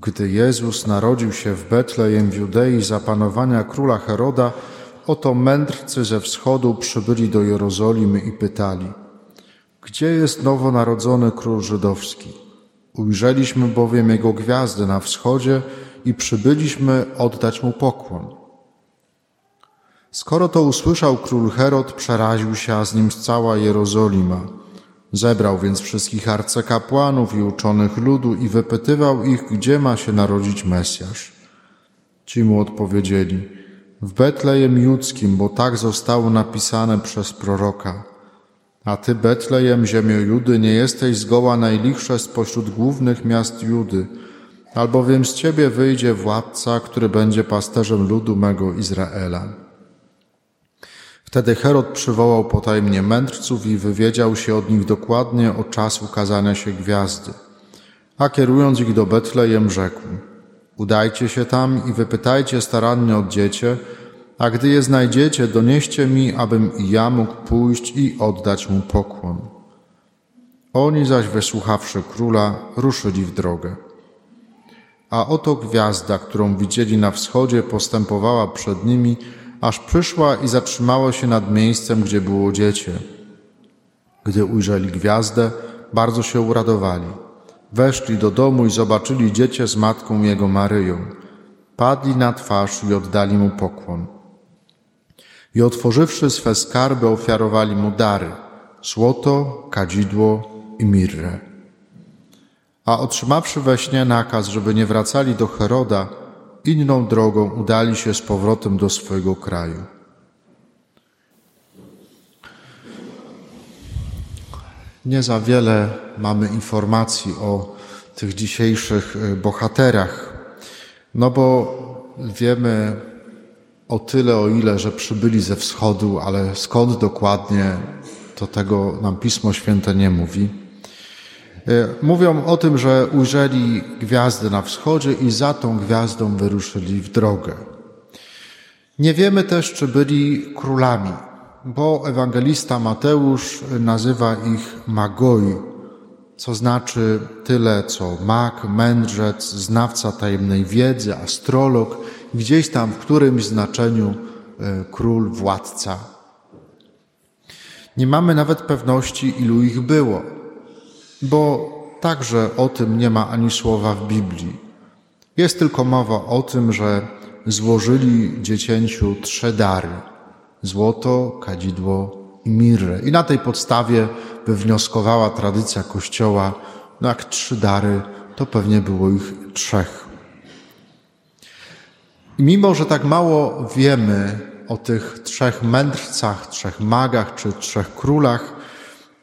Gdy Jezus narodził się w Betlejem w Judei za panowania króla Heroda, oto mędrcy ze wschodu przybyli do Jerozolimy i pytali: Gdzie jest nowonarodzony król żydowski? Ujrzeliśmy bowiem jego gwiazdy na wschodzie i przybyliśmy oddać mu pokłon. Skoro to usłyszał król Herod, przeraził się, a z nim cała Jerozolima. Zebrał więc wszystkich arcykapłanów i uczonych ludu i wypytywał ich, gdzie ma się narodzić Mesjasz. Ci mu odpowiedzieli, w Betlejem Judzkim, bo tak zostało napisane przez proroka. A ty, Betlejem, ziemio Judy, nie jesteś zgoła najlichsze spośród głównych miast Judy, albowiem z ciebie wyjdzie władca, który będzie pasterzem ludu mego Izraela. Wtedy Herod przywołał potajemnie mędrców i wywiedział się od nich dokładnie o czas ukazania się gwiazdy. A kierując ich do Betlejem, rzekł: Udajcie się tam i wypytajcie starannie od dziecię, a gdy je znajdziecie, donieście mi, abym i ja mógł pójść i oddać mu pokłon. Oni zaś, wysłuchawszy króla, ruszyli w drogę. A oto gwiazda, którą widzieli na wschodzie, postępowała przed nimi, aż przyszła i zatrzymała się nad miejscem, gdzie było dziecię. Gdy ujrzeli gwiazdę, bardzo się uradowali. Weszli do domu i zobaczyli dziecię z matką jego Maryją. Padli na twarz i oddali mu pokłon. I otworzywszy swe skarby, ofiarowali mu dary złoto, kadzidło i mirrę. A otrzymawszy we śnie nakaz, żeby nie wracali do Heroda, inną drogą udali się z powrotem do swojego kraju. Nie za wiele mamy informacji o tych dzisiejszych y, bohaterach, no bo wiemy o tyle, o ile, że przybyli ze wschodu, ale skąd dokładnie, to tego nam Pismo Święte nie mówi. E, mówią o tym, że ujrzeli gwiazdę na wschodzie i za tą gwiazdą wyruszyli w drogę. Nie wiemy też, czy byli królami, bo ewangelista Mateusz nazywa ich magoi, co znaczy tyle co mag, mędrzec, znawca tajemnej wiedzy, astrolog, gdzieś tam w którymś znaczeniu e, król, władca. Nie mamy nawet pewności, ilu ich było bo także o tym nie ma ani słowa w Biblii. Jest tylko mowa o tym, że złożyli dziecięciu trzy dary: złoto, kadzidło i mirrę. I na tej podstawie wywnioskowała tradycja Kościoła, no jak trzy dary, to pewnie było ich trzech. I mimo, że tak mało wiemy o tych trzech mędrcach, trzech magach czy trzech królach,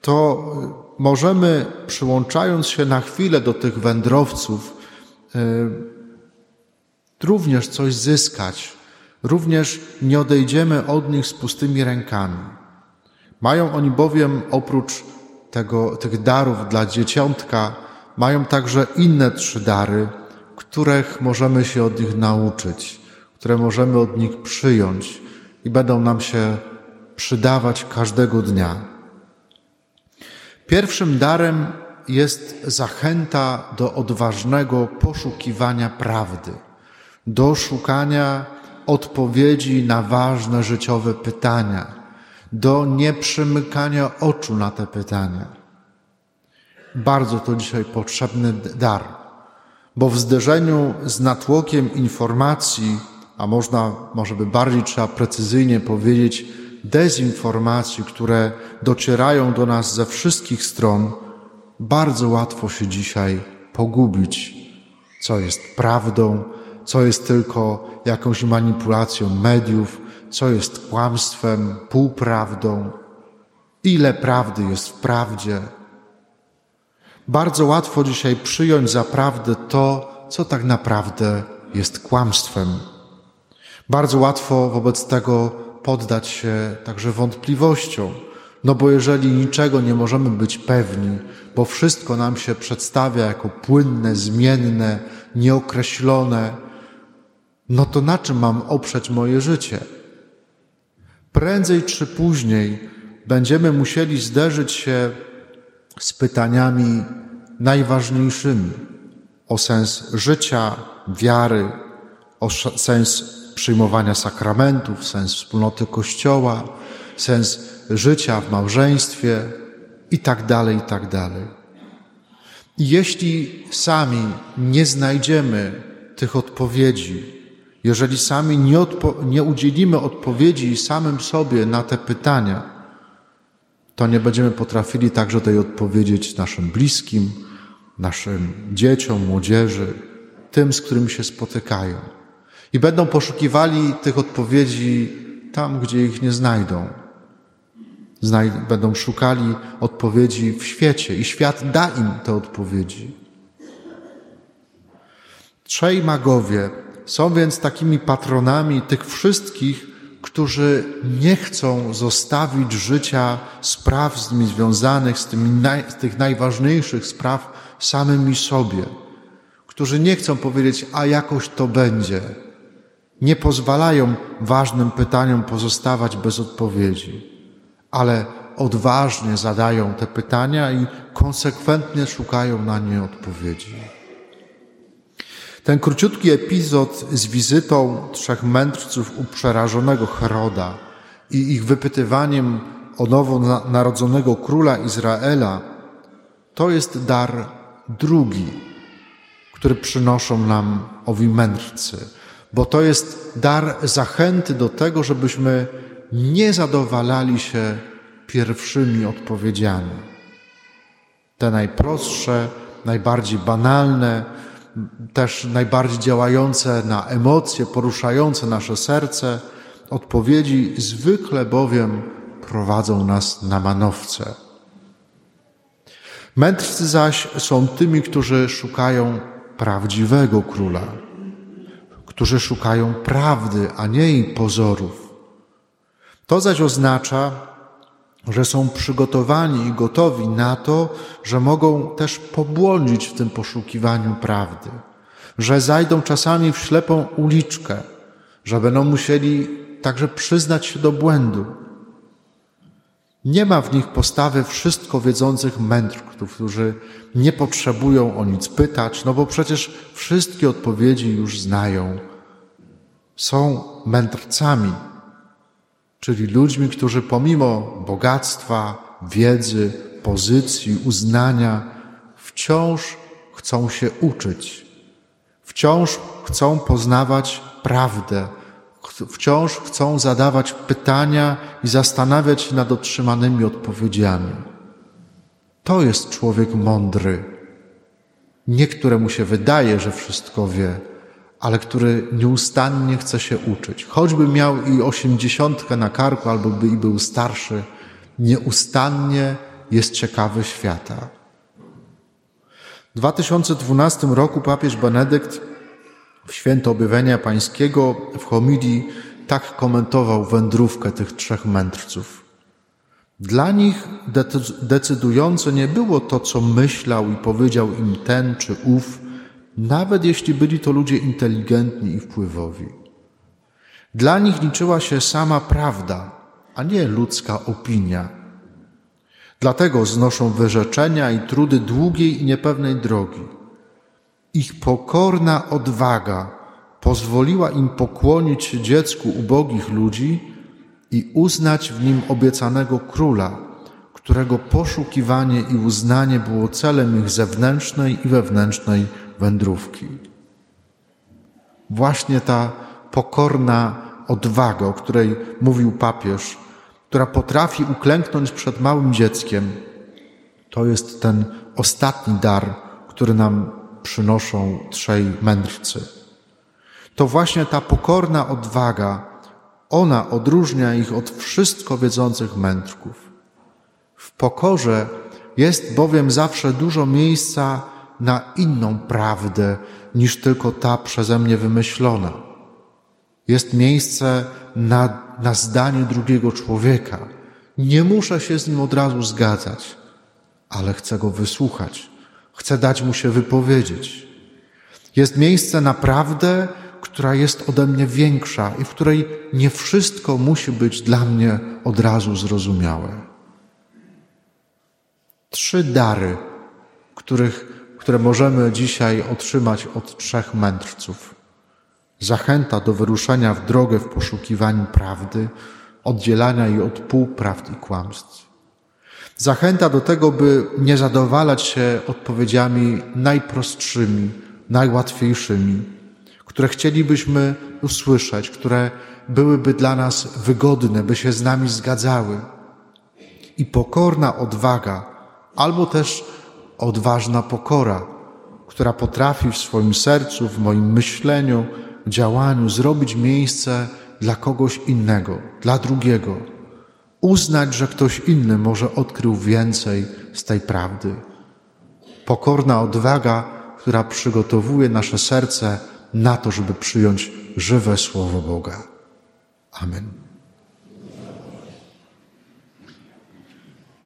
to możemy, przyłączając się na chwilę do tych wędrowców, e, również coś zyskać. Również nie odejdziemy od nich z pustymi rękami. Mają oni bowiem oprócz tego, tych darów dla dzieciątka, mają także inne trzy dary, których możemy się od nich nauczyć, które możemy od nich przyjąć i będą nam się przydawać każdego dnia. Pierwszym darem jest zachęta do odważnego poszukiwania prawdy, do szukania odpowiedzi na ważne życiowe pytania, do nieprzymykania oczu na te pytania. Bardzo to dzisiaj potrzebny dar, bo w zderzeniu z natłokiem informacji, a można, może by bardziej trzeba precyzyjnie powiedzieć, dezinformacji, które docierają do nas ze wszystkich stron, bardzo łatwo się dzisiaj pogubić, co jest prawdą, co jest tylko jakąś manipulacją mediów, co jest kłamstwem, półprawdą, ile prawdy jest w prawdzie. Bardzo łatwo dzisiaj przyjąć za prawdę to, co tak naprawdę jest kłamstwem. Bardzo łatwo wobec tego poddać się także wątpliwościom. No bo jeżeli niczego nie możemy być pewni, bo wszystko nam się przedstawia jako płynne, zmienne, nieokreślone, no to na czym mam oprzeć moje życie? Prędzej czy później będziemy musieli zderzyć się z pytaniami najważniejszymi. o sens życia, wiary, o sens przyjmowania sakramentów, sens wspólnoty Kościoła, sens życia w małżeństwie i tak dalej, i tak dalej. Jeśli sami nie znajdziemy tych odpowiedzi, jeżeli sami nie, odpo- nie udzielimy odpowiedzi samym sobie na te pytania, to nie będziemy potrafili także tej odpowiedzieć naszym bliskim, naszym dzieciom, młodzieży, tym, z którymi się spotykają. I będą poszukiwali tych odpowiedzi tam, gdzie ich nie znajdą. Znaj będą szukali odpowiedzi w świecie i świat da im te odpowiedzi. Trzej magowie są więc takimi patronami tych wszystkich, którzy nie chcą zostawić życia spraw z nimi związanych, z, tymi naj, z tych najważniejszych spraw samymi sobie, którzy nie chcą powiedzieć, a jakoś to będzie. Nie pozwalają ważnym pytaniom pozostawać bez odpowiedzi, ale odważnie zadają te pytania i konsekwentnie szukają na nie odpowiedzi. Ten króciutki epizod z wizytą trzech mędrców u przerażonego Heroda i ich wypytywaniem o nowo narodzonego króla Izraela to jest dar drugi, który przynoszą nam owi mędrcy, bo to jest dar zachęty do tego, żebyśmy nie zadowalali się pierwszymi odpowiedziami. Te najprostsze, najbardziej banalne, też najbardziej działające na emocje, poruszające nasze serce, odpowiedzi zwykle bowiem prowadzą nas na manowce. Mędrcy zaś są tymi, którzy szukają prawdziwego króla, którzy szukają prawdy, a nie jej pozorów. To zaś oznacza, że są przygotowani i gotowi na to, że mogą też pobłądzić w tym poszukiwaniu prawdy, że zajdą czasami w ślepą uliczkę, że będą musieli także przyznać się do błędu. Nie ma w nich postawy wszystko wiedzących mędrców, którzy nie potrzebują o nic pytać, no bo przecież wszystkie odpowiedzi już znają. Są mędrcami, czyli ludźmi, którzy pomimo bogactwa, wiedzy, pozycji, uznania, wciąż chcą się uczyć, wciąż chcą poznawać prawdę, wciąż chcą zadawać pytania i zastanawiać się nad otrzymanymi odpowiedziami. To jest człowiek mądry. Nie któremu się wydaje, że wszystko wie, ale który nieustannie chce się uczyć. Choćby miał i osiemdziesiątkę na karku, albo by i był starszy, nieustannie jest ciekawy świata. W 2012 roku papież Benedykt w święto objawienia pańskiego w homilii tak komentował wędrówkę tych trzech mędrców. Dla nich decydujące nie było to, co myślał i powiedział im ten czy ów, nawet jeśli byli to ludzie inteligentni i wpływowi. Dla nich liczyła się sama prawda, a nie ludzka opinia. Dlatego znoszą wyrzeczenia i trudy długiej i niepewnej drogi. Ich pokorna odwaga pozwoliła im pokłonić się dziecku ubogich ludzi i uznać w nim obiecanego króla, którego poszukiwanie i uznanie było celem ich zewnętrznej i wewnętrznej wędrówki. Właśnie ta pokorna odwaga, o której mówił papież, która potrafi uklęknąć przed małym dzieckiem, to jest ten ostatni dar, który nam przynoszą trzej mędrcy. To właśnie ta pokorna odwaga, ona odróżnia ich od wszystko wiedzących mędrków. W pokorze jest bowiem zawsze dużo miejsca na inną prawdę niż tylko ta przeze mnie wymyślona. Jest miejsce na, na zdanie drugiego człowieka. Nie muszę się z nim od razu zgadzać, ale chcę go wysłuchać. Chcę dać mu się wypowiedzieć. Jest miejsce na prawdę, która jest ode mnie większa i w której nie wszystko musi być dla mnie od razu zrozumiałe. Trzy dary, których które możemy dzisiaj otrzymać od trzech mędrców. Zachęta do wyruszenia w drogę w poszukiwaniu prawdy, oddzielania jej od półprawd i kłamstw. Zachęta do tego, by nie zadowalać się odpowiedziami najprostszymi, najłatwiejszymi, które chcielibyśmy usłyszeć, które byłyby dla nas wygodne, by się z nami zgadzały. I pokorna odwaga, albo też odważna pokora, która potrafi w swoim sercu, w moim myśleniu, działaniu zrobić miejsce dla kogoś innego, dla drugiego. Uznać, że ktoś inny może odkrył więcej z tej prawdy. Pokorna odwaga, która przygotowuje nasze serce na to, żeby przyjąć żywe Słowo Boga. Amen.